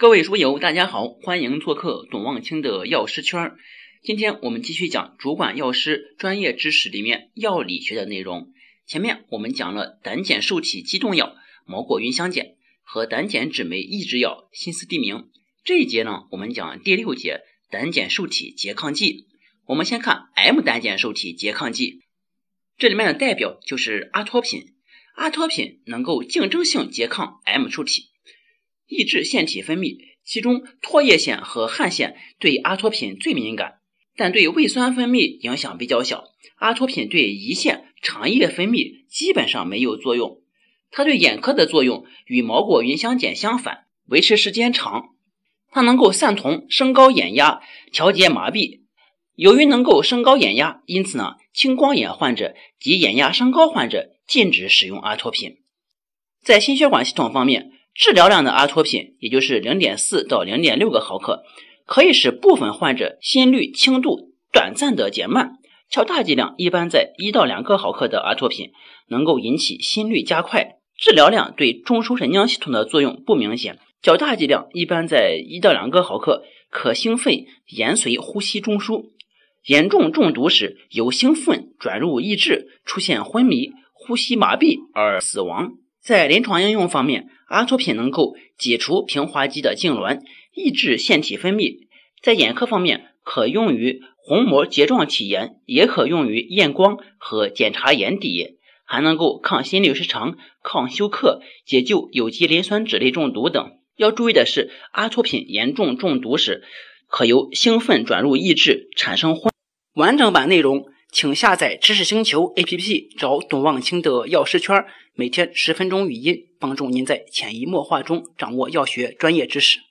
各位书友，大家好，欢迎做客董望清的药师圈儿。今天我们继续讲主管药师专业知识里面药理学的内容。前面我们讲了胆碱受体激动药毛果云香碱和胆碱酯酶抑制药辛斯地明。这一节呢，我们讲第六节胆碱受体拮抗剂。我们先看 M 胆碱受体拮抗剂，这里面的代表就是阿托品。阿托品能够竞争性拮抗 M 受体。抑制腺体分泌，其中唾液腺和汗腺对阿托品最敏感，但对胃酸分泌影响比较小。阿托品对胰腺、肠液分泌基本上没有作用。它对眼科的作用与毛果云香碱相反，维持时间长。它能够散瞳、升高眼压、调节麻痹。由于能够升高眼压，因此呢，青光眼患者及眼压升高患者禁止使用阿托品。在心血管系统方面。治疗量的阿托品，也就是零点四到零点六个毫克，可以使部分患者心率轻度短暂的减慢。较大剂量一般在一到两个毫克的阿托品，能够引起心率加快。治疗量对中枢神经系统的作用不明显。较大剂量一般在一到两个毫克，可兴奋延髓呼吸中枢。严重中毒时，由兴奋转入抑制，出现昏迷、呼吸麻痹而死亡。在临床应用方面，阿托品能够解除平滑肌的痉挛，抑制腺体分泌。在眼科方面，可用于虹膜睫状体炎，也可用于验光和检查眼底，还能够抗心律失常、抗休克、解救有机磷酸酯类中毒等。要注意的是，阿托品严重中毒时，可由兴奋转入抑制，产生昏。完整版内容。请下载知识星球 APP，找董望清的药师圈，每天十分钟语音，帮助您在潜移默化中掌握药学专业知识。